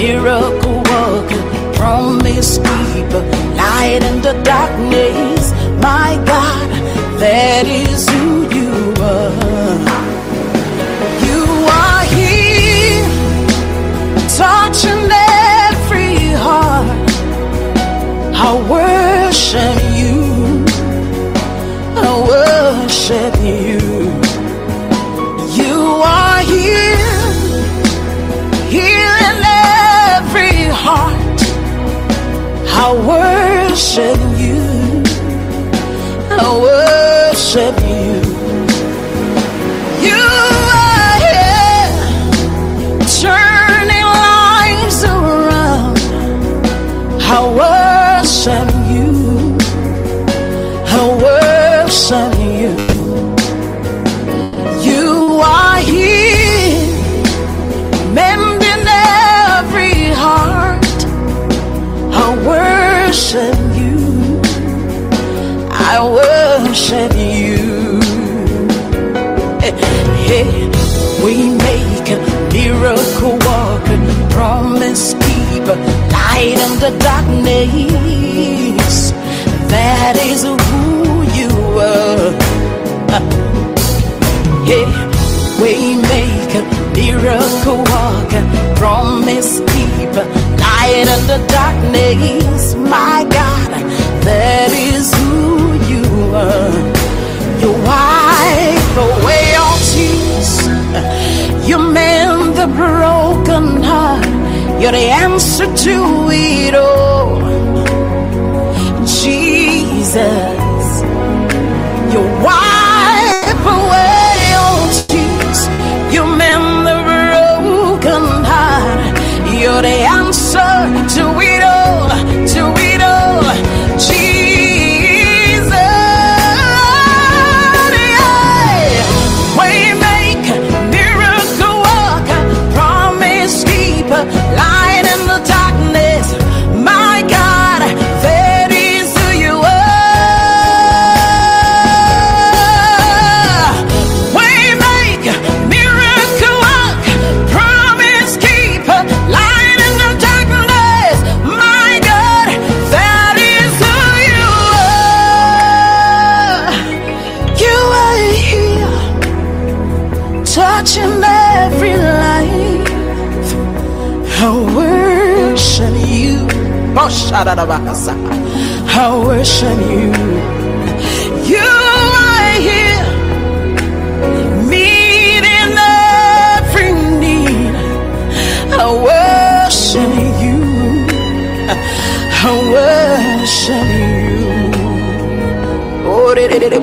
miracle worker, promise keeper, light in the darkness. My God, that is light in the darkness. That is who you are. Yeah, waymaker, miracle walker, promise keeper, light in the darkness. My God, that is who you are. You wipe away all tears. You mend the broken. You're the answer to it all. Jesus, you're. worship you. You are here, meeting every need. I worship you. I worship you. Oh, de de de de,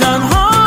done harm.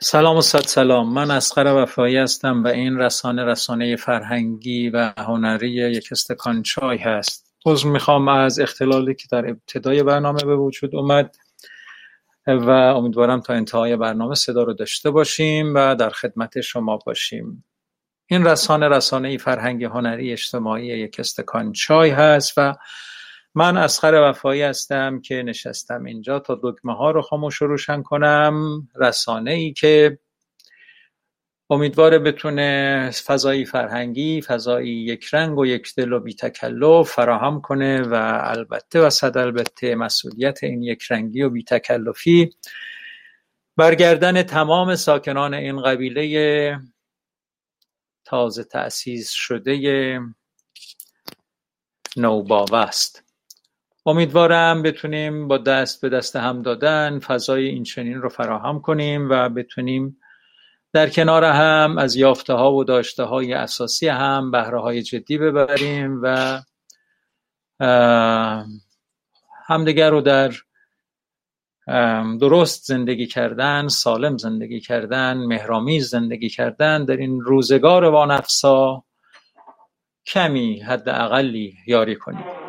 سلام و صد سلام. من اسقر وفایی هستم و این رسانه رسانه فرهنگی و هنری یک استکان چای هست. عذر می‌خوام از اختلالی که در ابتدای برنامه به وجود اومد و امیدوارم تا انتهای برنامه صدا رو داشته باشیم و در خدمت شما باشیم. این رسانه رسانه فرهنگی هنری اجتماعی یک استکان چای هست و من اسخر وفایی هستم که نشستم اینجا تا دکمه ها رو خاموش و روشن کنم. رسانه ای که امیدواره بتونه فضایی فرهنگی فضایی یک رنگ و یک دل و بی تکلف فراهم کنه و البته و صد البته مسئولیت این یک رنگی و بی تکلفی برگردن تمام ساکنان این قبیله تازه تأسیس شده نوباوه است امیدوارم بتونیم با دست به دست هم دادن فضای این چنین رو فراهم کنیم و بتونیم در کنار هم از یافته ها و داشته های اساسی هم بهره های جدی ببریم و همدیگر رو در درست زندگی کردن سالم زندگی کردن مهرامیز زندگی کردن در این روزگار وانفسا کمی حد اقلی یاری کنیم.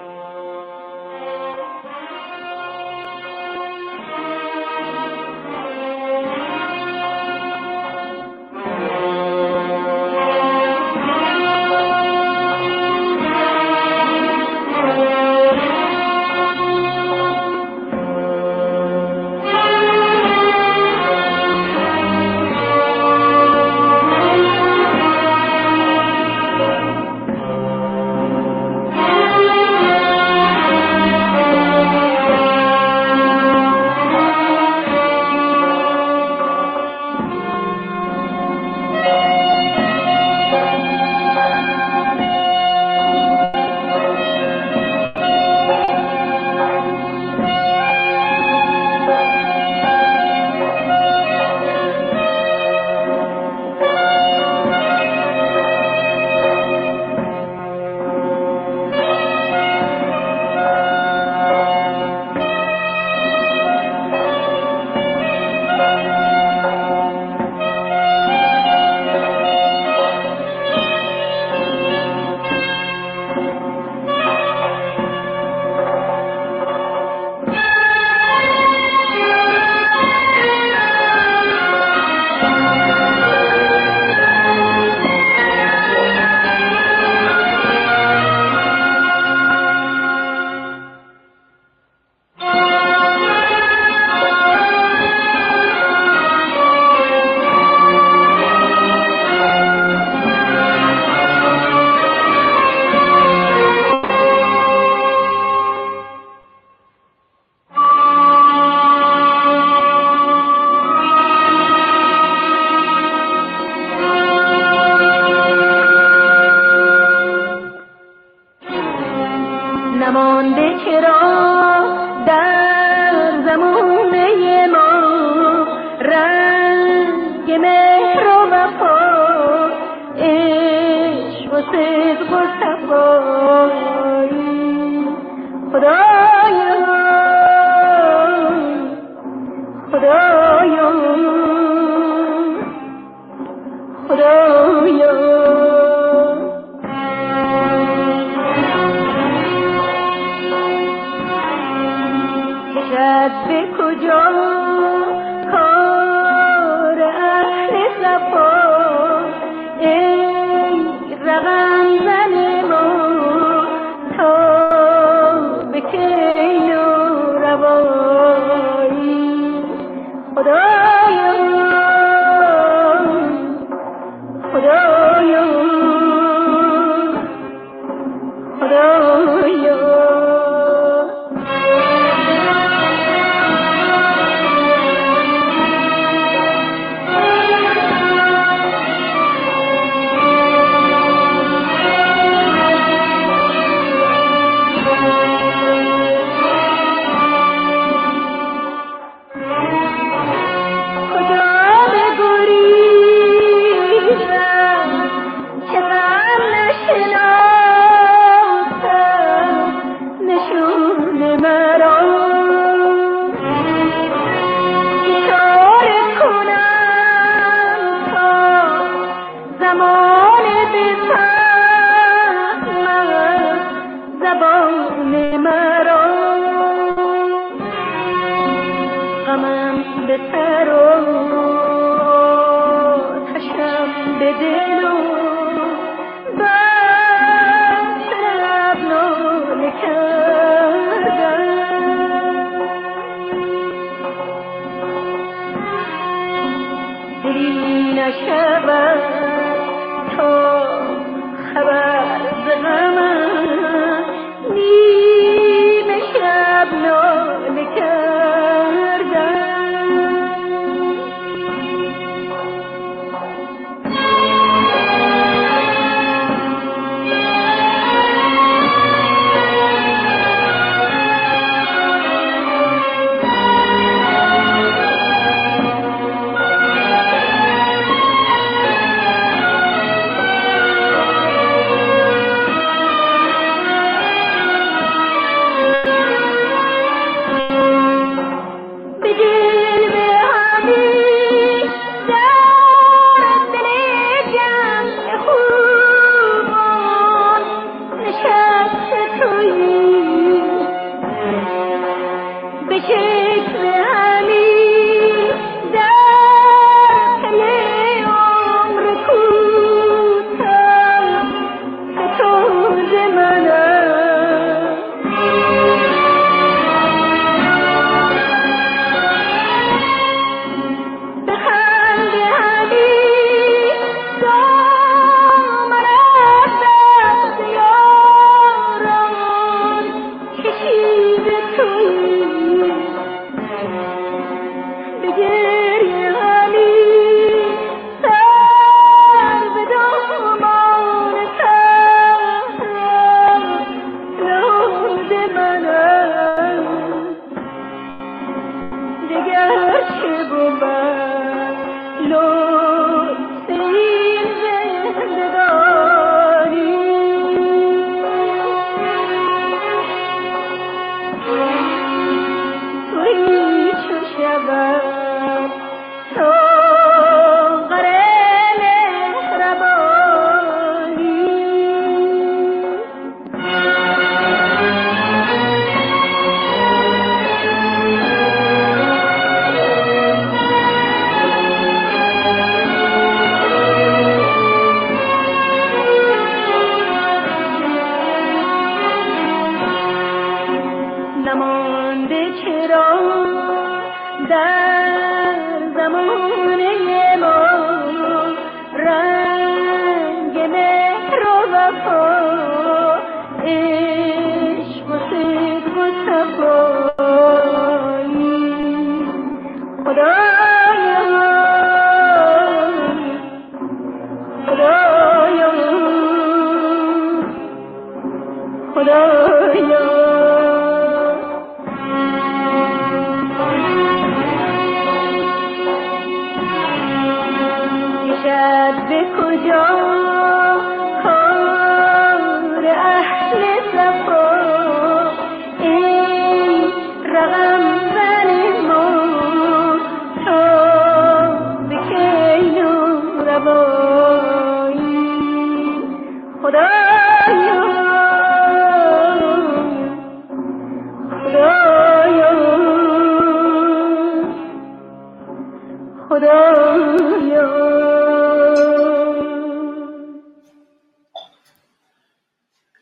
trouble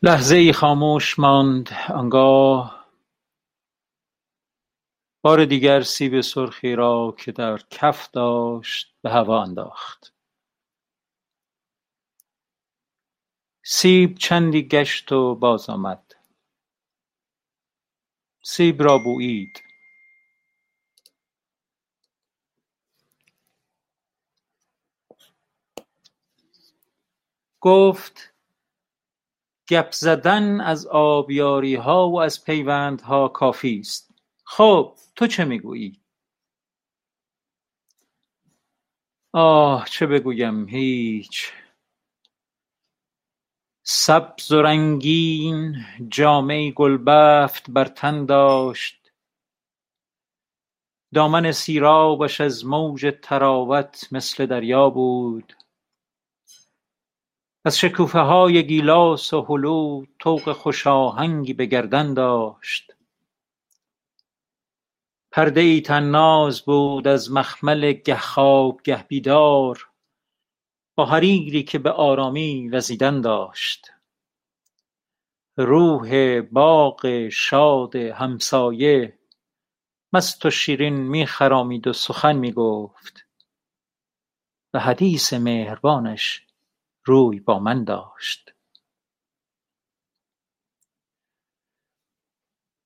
لحظه ای خاموش ماند آنگاه. بار دیگر سیب سرخی را که در کف داشت به هوا انداخت. سیب چندی گشت و باز آمد. سیب را بویید. گفت گپ زدن از آبیاریها و از پیوندها کافی است. خب تو چه می‌گویی؟ آه چه بگویم؟ هیچ. سبز و رنگین جامه گلبفت بر تن داشت. دامن سیرابش از موج طراوت مثل دریا بود. از شکوفه های گیلاس و هلو طوق خوش آهنگی به گردن داشت. پرده ای طناز بود از مخمل گه خواب گه بیدار با حریری که به آرامی وزیدن داشت. روح باغ شاد همسایه مست و شیرین می خرامید و سخن می گفت. و حدیث مهربانش روی با من داشت.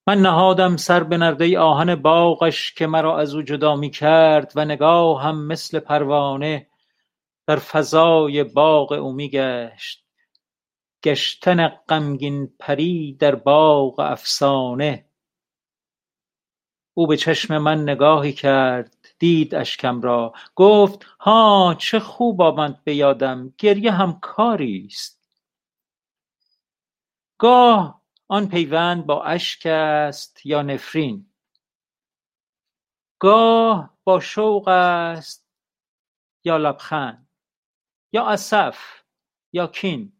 من نهادم سر به نرده آهن باغش که مرا از او جدا می کرد و نگاهم مثل پروانه در فضای باغ او می گشت. گشتن غمگین پری در باغ افسانه. او به چشم من نگاهی کرد دید اشکم را. گفت ها چه خوب آمد به یادم گریه هم کاریست گاه آن پیوند با اشک است یا نفرین؟ گاه با شوق است یا لبخند؟ یا اسف یا کین؟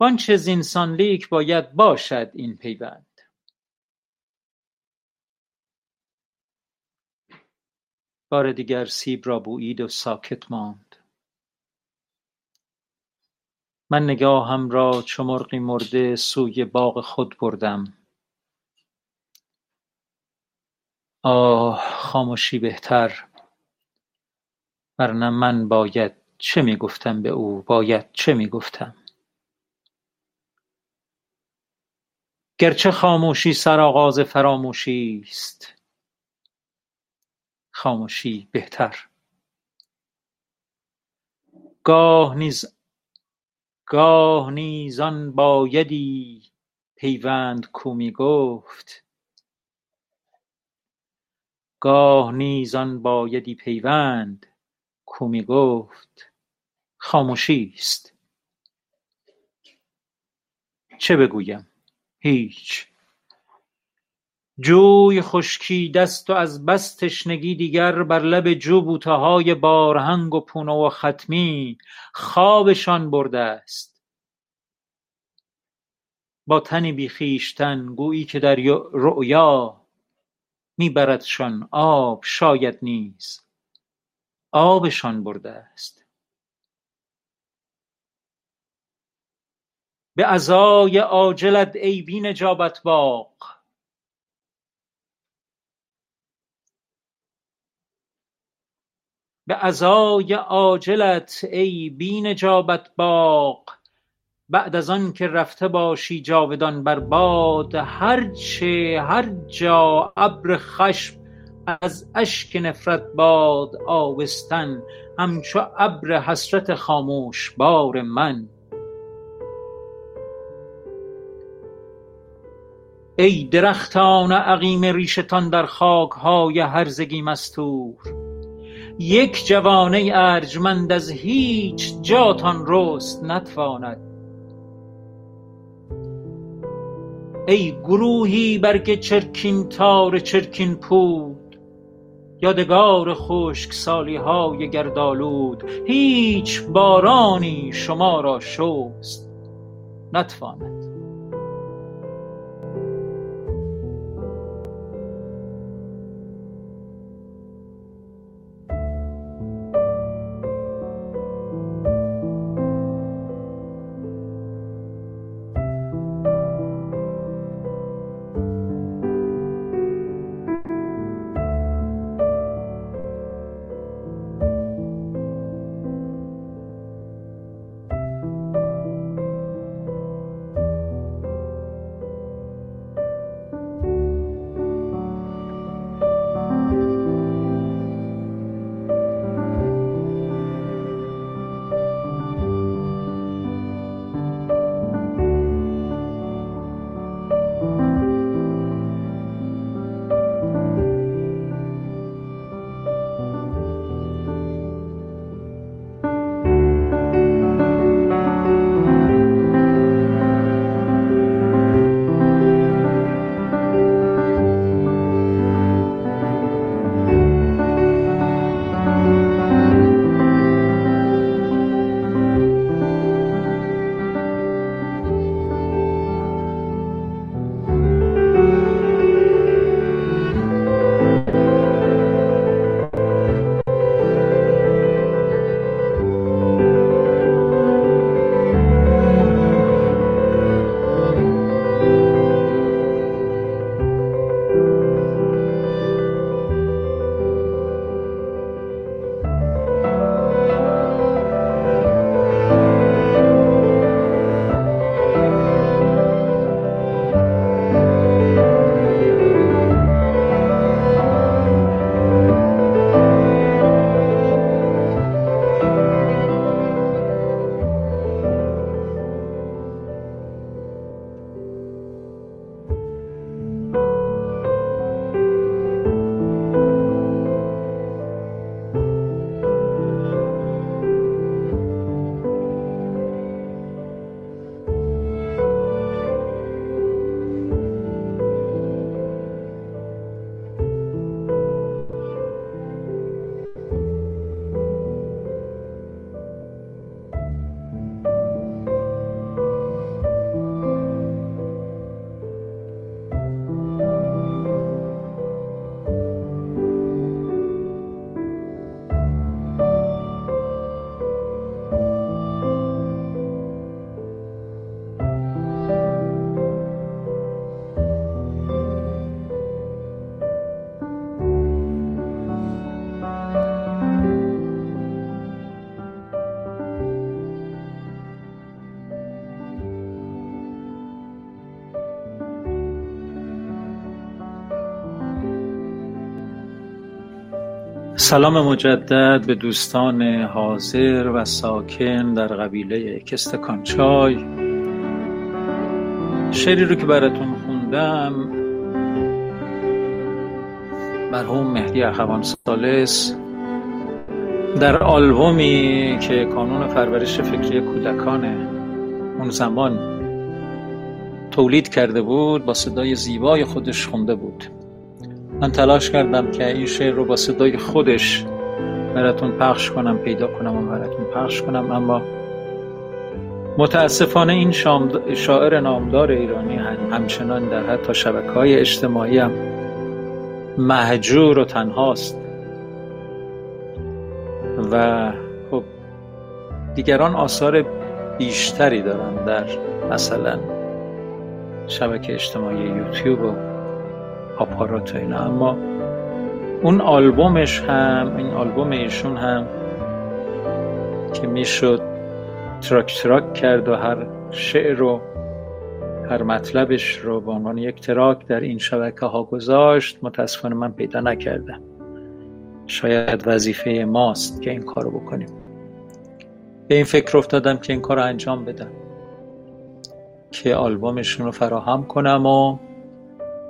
وآنچه زینسان لیک باید باشد این پیوند. بار دیگر سیب را بویید و ساکت ماند. من نگاهم را چو مرغی مرده سوی باغ خود بردم. آه خامشی بهتر. ورنه من باید چه می گفتم به او؟ باید چه می گفتم گرچه خاموشی سرآغاز فراموشیست خامشی بهتر. گاه نیز آن بایدی پیوند کو می گفت. خامشیست چه بگویم؟ هیچ. جوی خشکیدست و از بس تشنگی دیگر بر لب جو بوته های بارهنگ و پونه و خطمی خوابشان بردست. با تنی بی خویشتن گویی که در رؤیا می بردشان آب شاید نیز آبشان بردست. به عزای عاجلت ای بی نجابت باغ. بعد از آنکه رفته باشی جاودان بر باد هرچه هرجا ابر خشم از اشک نفرت باد آبستن همچو ابر حسرت خاموش بار من. ای درختان عقیم ریشه تان در خاک های هرزگی مستور یک جوانه ارجمند از هیچ جاتان رست نتواند. ای گروهی برگ چرکین تار چرکین پود یادگار خشکسالی های گردآلود هیچ بارانی شما را شست نتواند. سلام مجدد به دوستان حاضر و ساکن در قبیله کستکانچای شعری رو که براتون خوندم مرحوم مهدی اخوان سالس در آلبومی که کانون پرورش فکری کودکان اون زمان تولید کرده بود با صدای زیبای خودش خونده بود. من تلاش کردم که این شعر رو با صدای خودش براتون پخش کنم پیدا کنم و براتون پخش کنم. اما متاسفانه این شاعر نامدار ایرانی همچنان در حتی شبکه های اجتماعی هم محجور و تنهاست. و خب دیگران آثار بیشتری دارن در مثلا شبکه اجتماعی یوتیوب و آپارات و اینا. اما اون آلبومش هم این آلبوم ایشون هم که می‌شد track track کرد و هر شعر رو هر مطلبش رو به عنوان یک track در این شبکه ها گذاشت متاسفانه من پیدا نکردم. شاید وظیفه ماست که این کارو بکنیم. به این فکر افتادم که این کار رو انجام بدم. که آلبومشون رو فراهم کنم و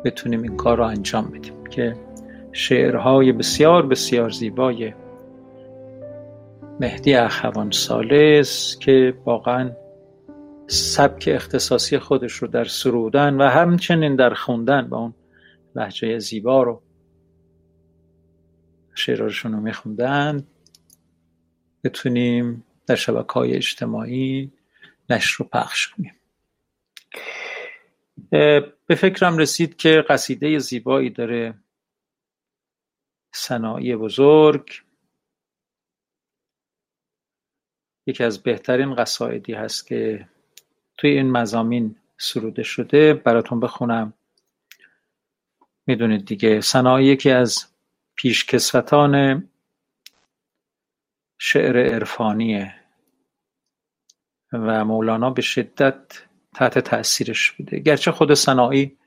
بتونیم این کار رو انجام بدیم که شعرهای بسیار بسیار زیبای مهدی اخوان سالس که واقعا سبک اختصاصی خودش رو در سرودن و همچنین در خوندن با اون لحجه زیبا رو شعرهاشون رو میخوندن بتونیم در شبکه های اجتماعی نشر و پخش کنیم. به فکرم رسید که قصیده زیبایی داره. صناعی بزرگ. یکی از بهترین قصایدی هست که توی این مزامین سروده شده. براتون بخونم. می‌دونید دیگه صناعی یکی از پیشکسوتان شعر عرفانیه و مولانا به شدت تحت تاثیرش بوده. گرچه خود صناعی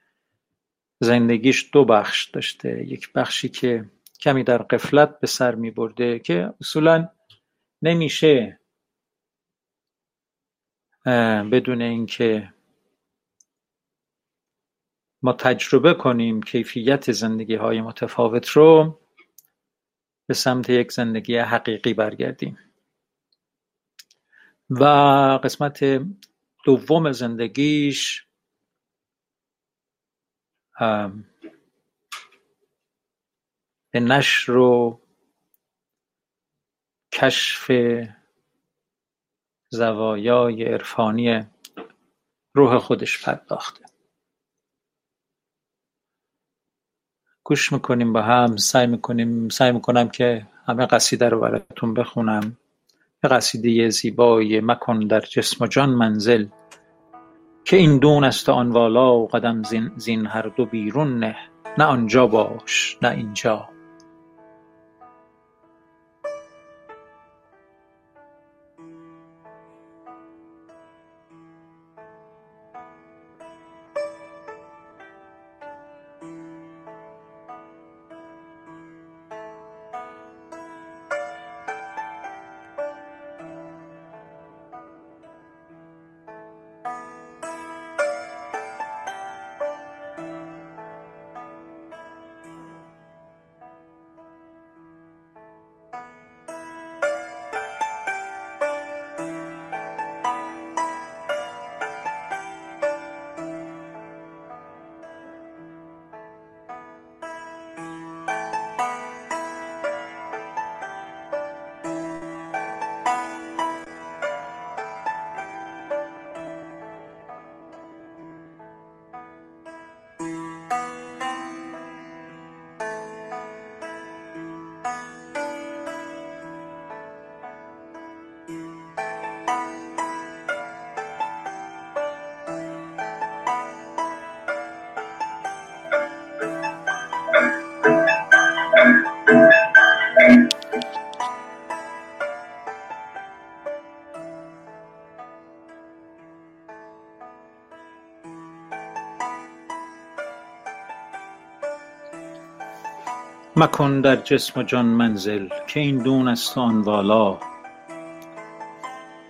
زندگیش دو بخش داشته. یک بخشی که کمی در قفلت به سر می برده که اصولا نمیشه بدون اینکه ما تجربه کنیم کیفیت زندگی های متفاوت رو به سمت یک زندگی حقیقی برگردیم. و قسمت دوم زندگیش به نشر و کشف زوایای عرفانی روح خودش پرداخته. گوش می‌کنیم با هم سعی می‌کنیم سعی می‌کنم که همه قصیده رو براتون بخونم. قصیده زیبای مکن در جسم و جان منزل که این دون است آن والا و قدم زین هر دو بیرون نه نه آنجا باش نه اینجا. مکن در جسم و جان منزل که این دون است و آن والا.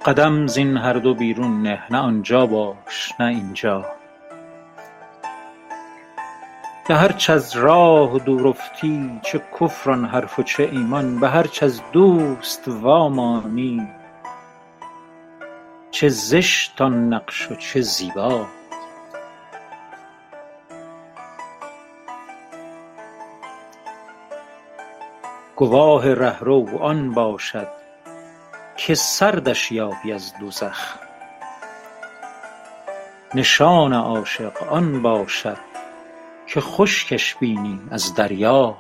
قدم زین هر دو بیرون نه نه آنجا باش نه اینجا. به هرچ از راه دور افتی چه کفر آن حرف و چه ایمان به هرچ از دوست وامانی. چه زشت آن نقش و چه زیبا. گواه رهرو آن باشد که سردش یابی از دوزخ. نشان عاشق آن باشد که خشکش بینی از دریا.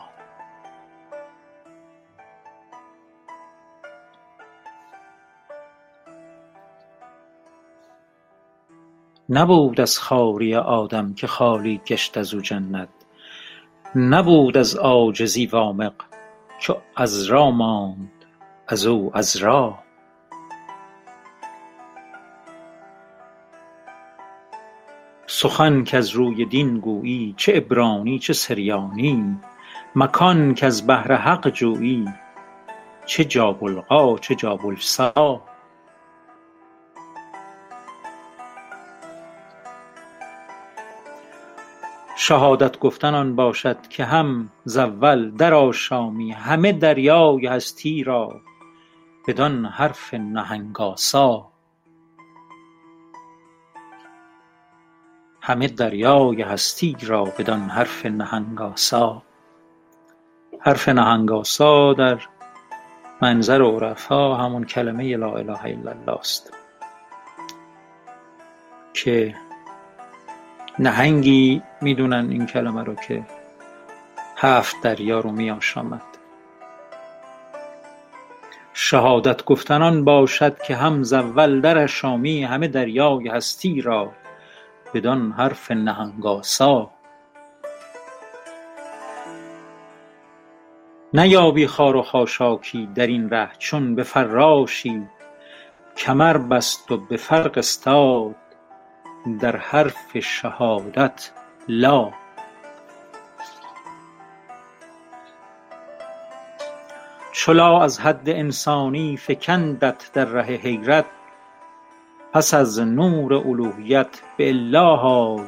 نبود از خواری آدم که خالی گشت از او جنت. نبود از عاجزی وامق که عذرا ماند از او عذرا سخن کز روی دین گویی چه عبرانی چه سریانی. مکان کز بهر حق جویی چه جاب الغا چه جاب شهادت گفتن آن باشد که هم ز اول درآشامی همه دریای هستی را بدان حرف نهنگ آسا حرف نهنگ آسا در منظر عرفا همون کلمه لا اله الا الله ست که نهنگی می دونن این کلمه رو که هفت دریا رو می آشامد شهادت گفتن آن باشد که هم ز اول درآشامی همه دریای هستی را بدان حرف نهنگ آسا نیابی خار و خاشاکی در این ره چون به فراشی کمر بست و به فرق استاد. در حرف شهادت لا چو لا از حد انسانی فکندت در ره حیرت پس از نور الوهیت به الا آی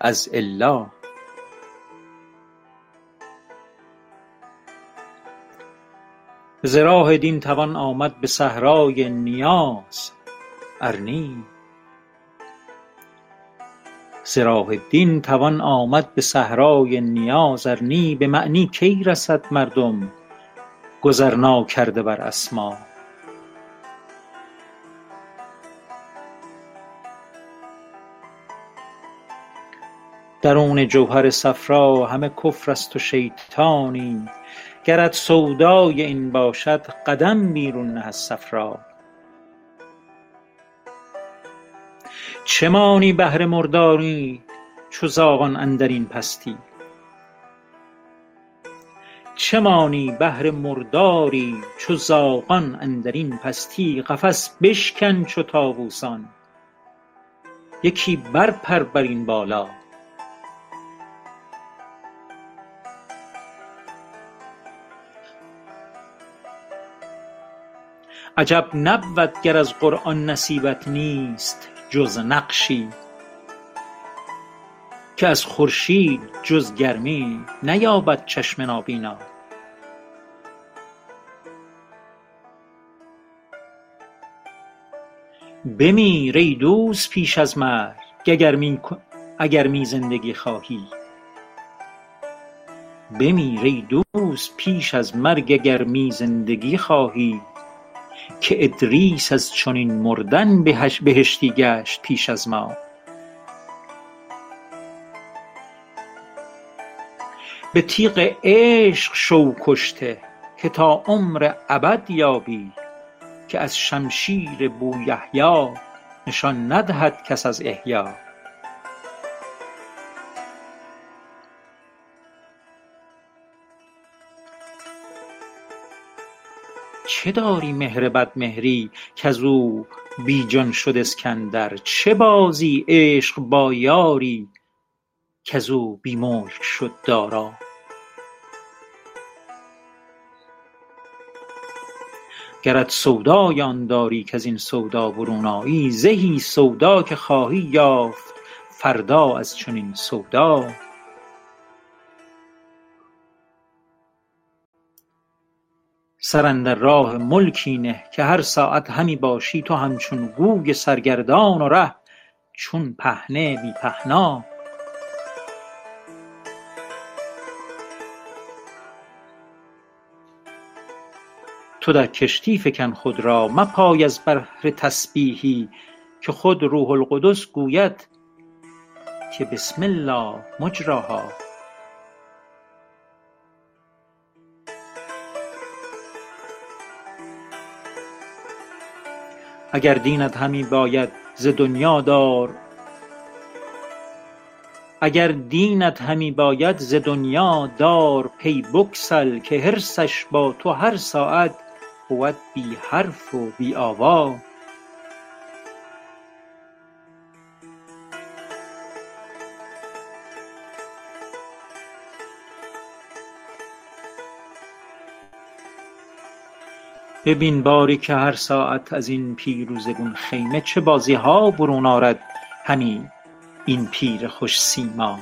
از الا ز راه دین توان آمد به صحرای نیاز. ار نی. به معنی کی رسد مردم؟ گذر ناکرده بر اسما. درون جوهر صفرا همه کفر است و شیطانی. گرت سودای این باشد قدم بیرون نه از صفرا. چه مانی بهر مرداری چو زاغان اندر این پستی؟ قفس بشکن چو طاووسان. یکی برپر بر این بالا. عجب نبود گر از قرآن نصیبت نیست جز نقشی. که از خورشید جز گرمی نیابد چشم نابینا. بمیر ای دوست پیش از مرگ اگر می زندگی خواهی. که ادریس از چنین مردن بهشتی گشت پیش از ما. به تیغ عشق شو کشته که تا عمر ابد یابی که از شمشیر بویحیی نشان ندهد کس از احیا چه داری مهر بدمهری کز او بیجان شد اسکندر؟ چه بازی عشق با یاری کزو بی ملک شد دارا؟ گرت سودای آن داری کزین سودا برون آیی زهی سودا که خواهی یافت فردا از چنین سودا. سر اندر راه ملکی نه که هر ساعت همی باشی تو همچون گوی سرگردان و ره چون پهنه بی پهنا. تو در کشتی فکن خود را مپای از بهر تسبیحی که خود روح القدس گوید که بسم الله مجریها اگر دینت همی باید ز دنیا دار. پی بگسل که حرصش با تو هر ساعت بود بی حرف و بی آوا. ببین باری که هر ساعت ازین پیروزه گون خیمه چه بازی ها برون آرد. همی این پیر خوش سیما.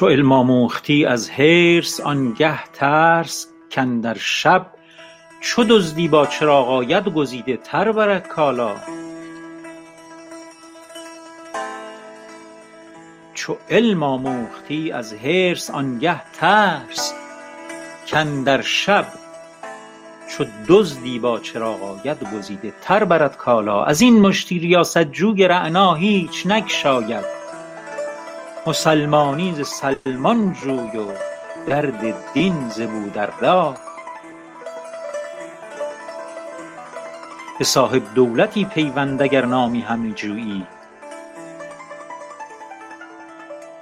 چو علم آموختی از حرص آنگه ترس کاندر شب. چو دزدی با چراغ آید گزیده تر برد کالا. ازین مشتی ریاست جوی رعنا هیچ نگشاید. مسلمانی ز سلمان جوی و درد دین ز بودردا. به صاحب دولتی پیوند اگر نامی همی جویی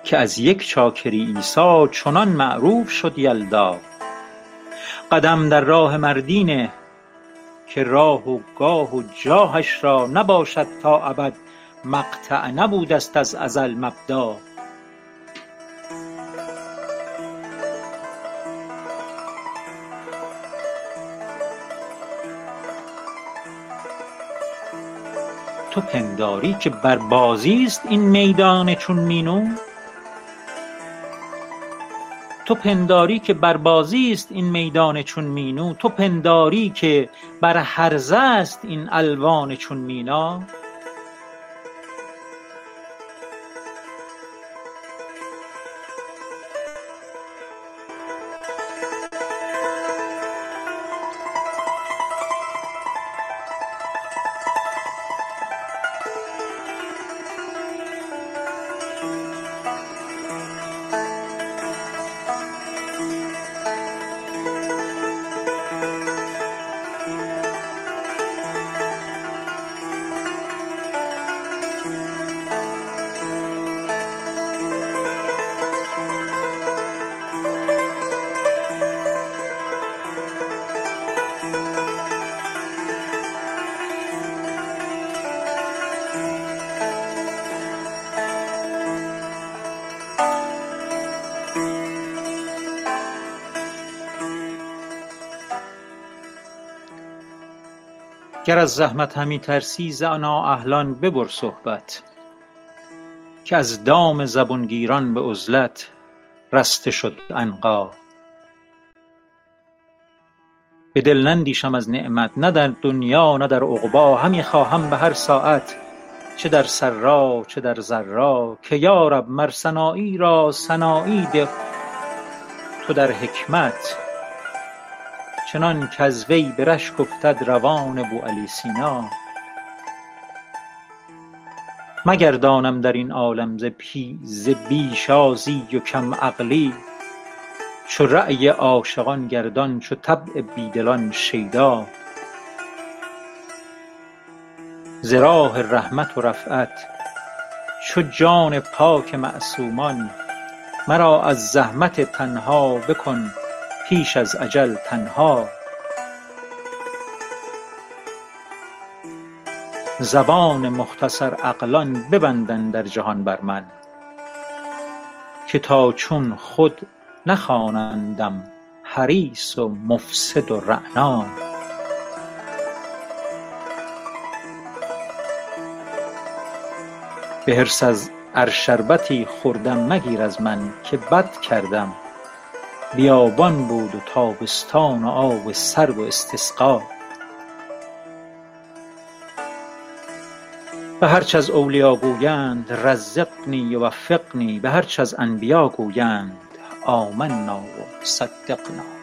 که از یک چاکری عیسی چنان معروف شد یلدا. قدم در راه مردی نه که راه و گاه و جاهش را نباشد تا ابد مقطع نبودست از ازل مبدا. تو پنداری که بر بازیست این میدان چون مینو؟ تو پنداری که بر هرزه ست این الوان چون مینا؟ گر از زحمت همی ترسی ز نااهلان ببر صحبت. که از دام زبون گیران به عزلت رسته شد عنقا. به دل نندیشم از نعمت نه در دنیا نه در عقبی همی خواهم به هر ساعت چه در سرا چه در ضرا که یا رب مر سنایی را سنایی ده تو در حکمت چنان کز وی به رشک افتد روان بوعلی سینا. مگردانم در این عالم ز بی شازی و کم عقلی. چو رای عاشقان گردان چو طبع بی دلان شیدا. ز راه رحمت و رفعت چو جان پاک معصومان مرا از زحمت تنها بکن. پیش از اجل تنها. زبان مختصر عقلان ببند اندر جهان بر من که تا چون خود نخوانندم حریص و مفسد و رعنا. به حرص ار شربتی خوردم مگیر از من که بد کردم. بیابان بود و تابستان و آب سرد و استسقا. به هرچ از اولیا گویند رزقنی و وفقنی. به هرچ از انبیا گویند آمنا و صدقنا.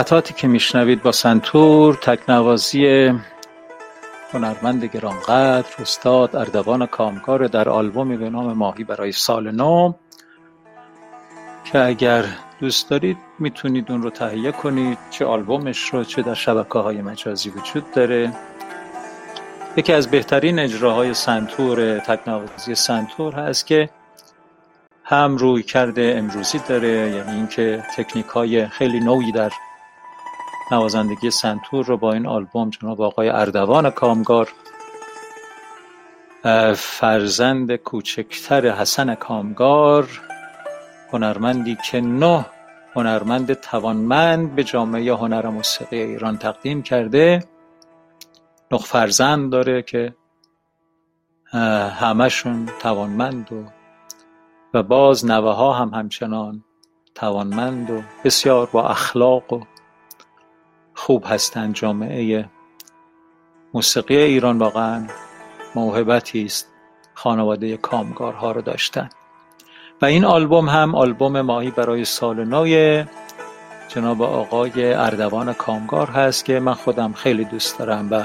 قطعاتی که میشنوید با سنتور تکنوازی هنرمند گرانقدر استاد اردوان کامکار در آلبومی به نام ماهی برای سال نو که اگر دوست دارید می‌تونید اون رو تهیه کنید چه آلبومش رو چه در شبکه های مجازی وجود داره. یکی از بهترین اجراهای سنتور تکنوازی سنتور هست که هم روی کرده امروزی داره یعنی اینکه تکنیک های خیلی نوعی در نوازندگی سنتور رو با این آلبوم جناب آقای اردوان کامگار فرزند کوچکتر حسن کامگار هنرمندی که نه هنرمند توانمند به جامعه هنر موسیقی ایران تقدیم کرده نه فرزند داره که همشون توانمند و و باز نوه ها هم همچنان توانمند و بسیار با اخلاق و خوب هستند جامعه موسیقی ایران واقعا موهبتی است. خانواده کامگارها رو داشتن. و این آلبوم هم آلبوم ماهی برای سال نو جناب آقای اردوان کامگار هست که من خودم خیلی دوست دارم و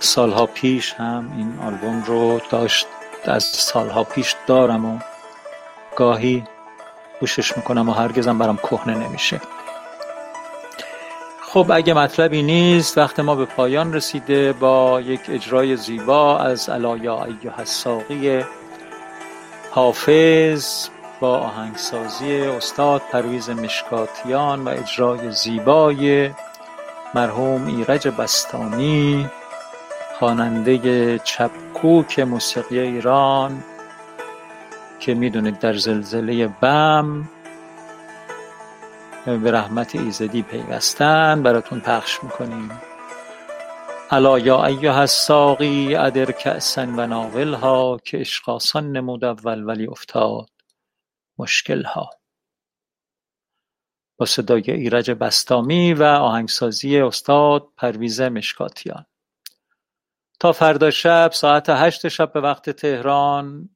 سالها پیش هم این آلبوم رو داشت. از سالها پیش دارم و گاهی گوشش می‌کنم و هرگزم برام کهنه نمیشه. خب اگه مطلبی نیست وقت ما به پایان رسیده با یک اجرای زیبا از علایا ایوه الساقی حافظ با آهنگسازی استاد پرویز مشکاتیان و اجرای زیبای مرحوم ایرج بستانی خواننده چپکوک موسیقی ایران که می‌دونید در زلزله بم به رحمت ایزدی پیوستن براتون پخش می‌کنیم. الا یا ایها الساقی ادر کأسا و ناولها که عشق آسان نمود اول ولی افتاد. مشکلها. با صدای ایرج بستامی و آهنگسازی استاد پرویز مشکاتیان. تا فردا شب ساعت هشت شب به وقت تهران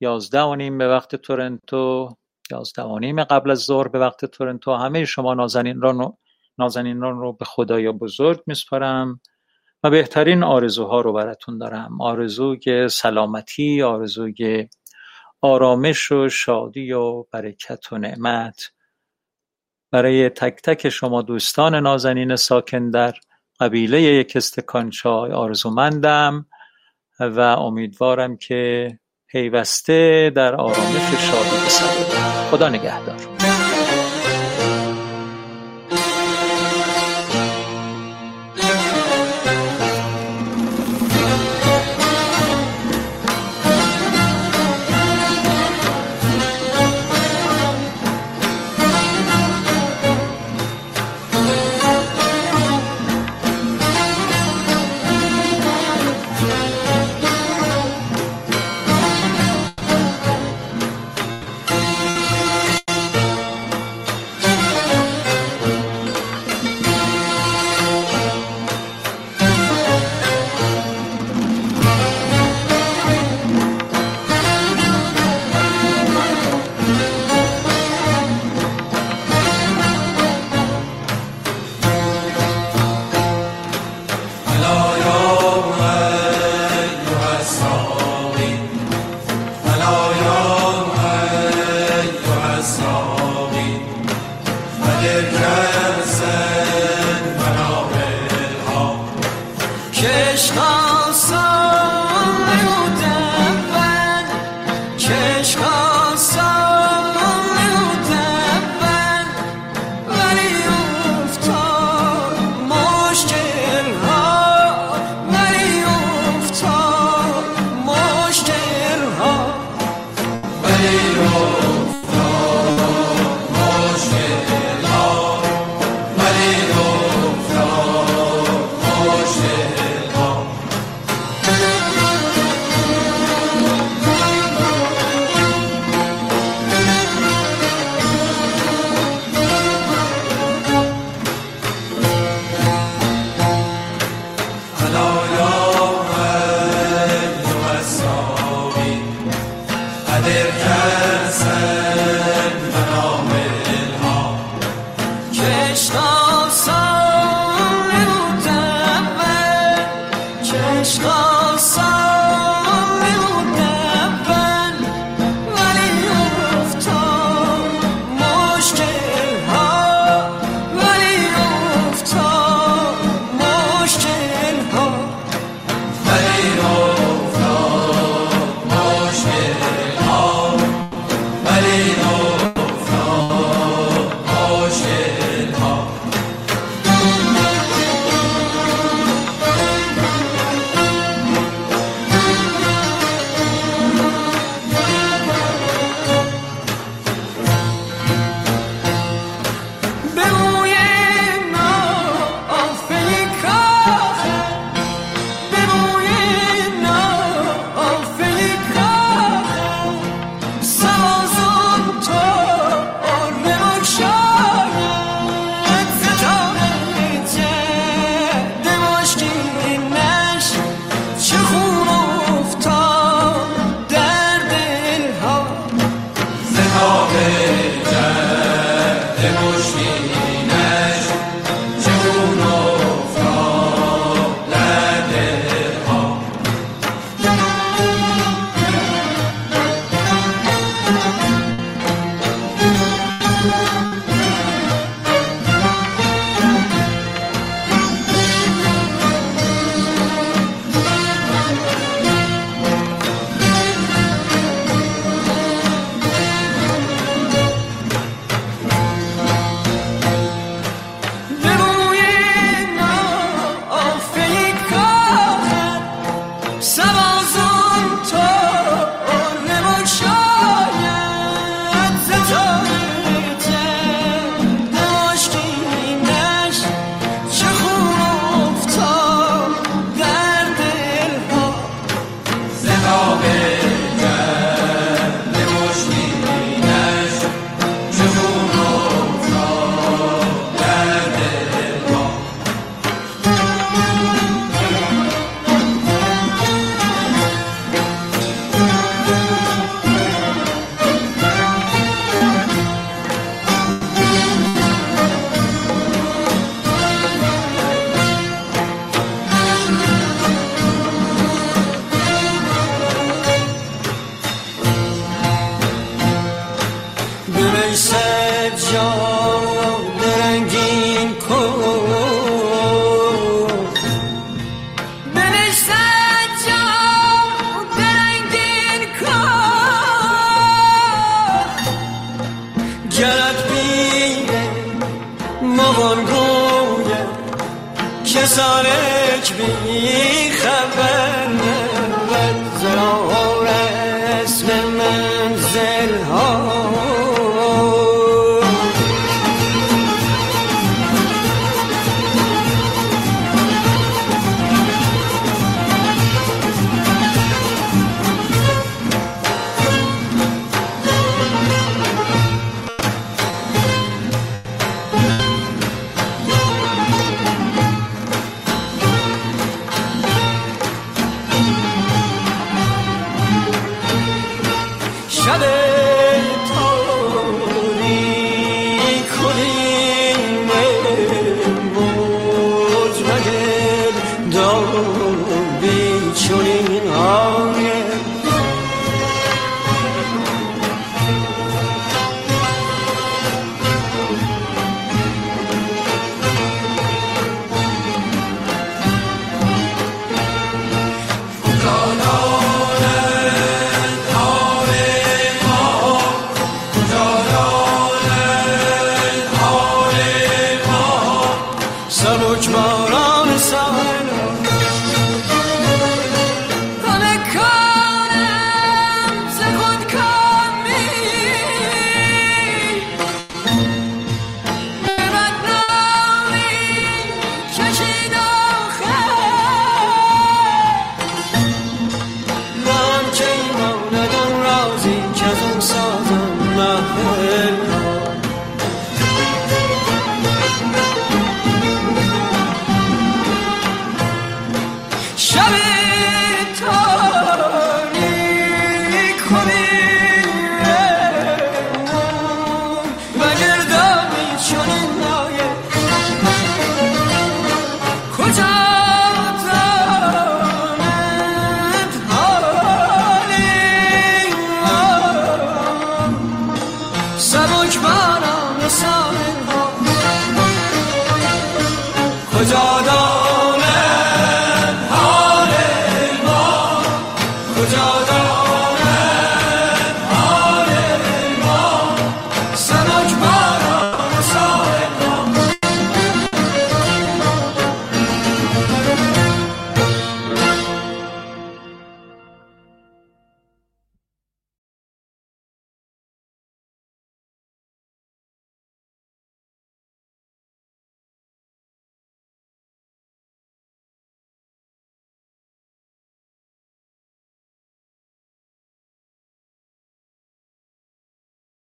یازده و نیم به وقت تورنتو. یازده و نیم قبل از ظهر به وقت تورنتو همه شما نازنینان رو, رو به خدای بزرگ میسپارم و بهترین آرزوها رو براتون دارم. آرزوی سلامتی آرزوی آرامش و شادی و برکت و نعمت. برای تک تک شما دوستان نازنین ساکن در قبیله یک استکان چای آرزومندم و امیدوارم که پیوسته در آرامش شادی به خدا نگهدار. شب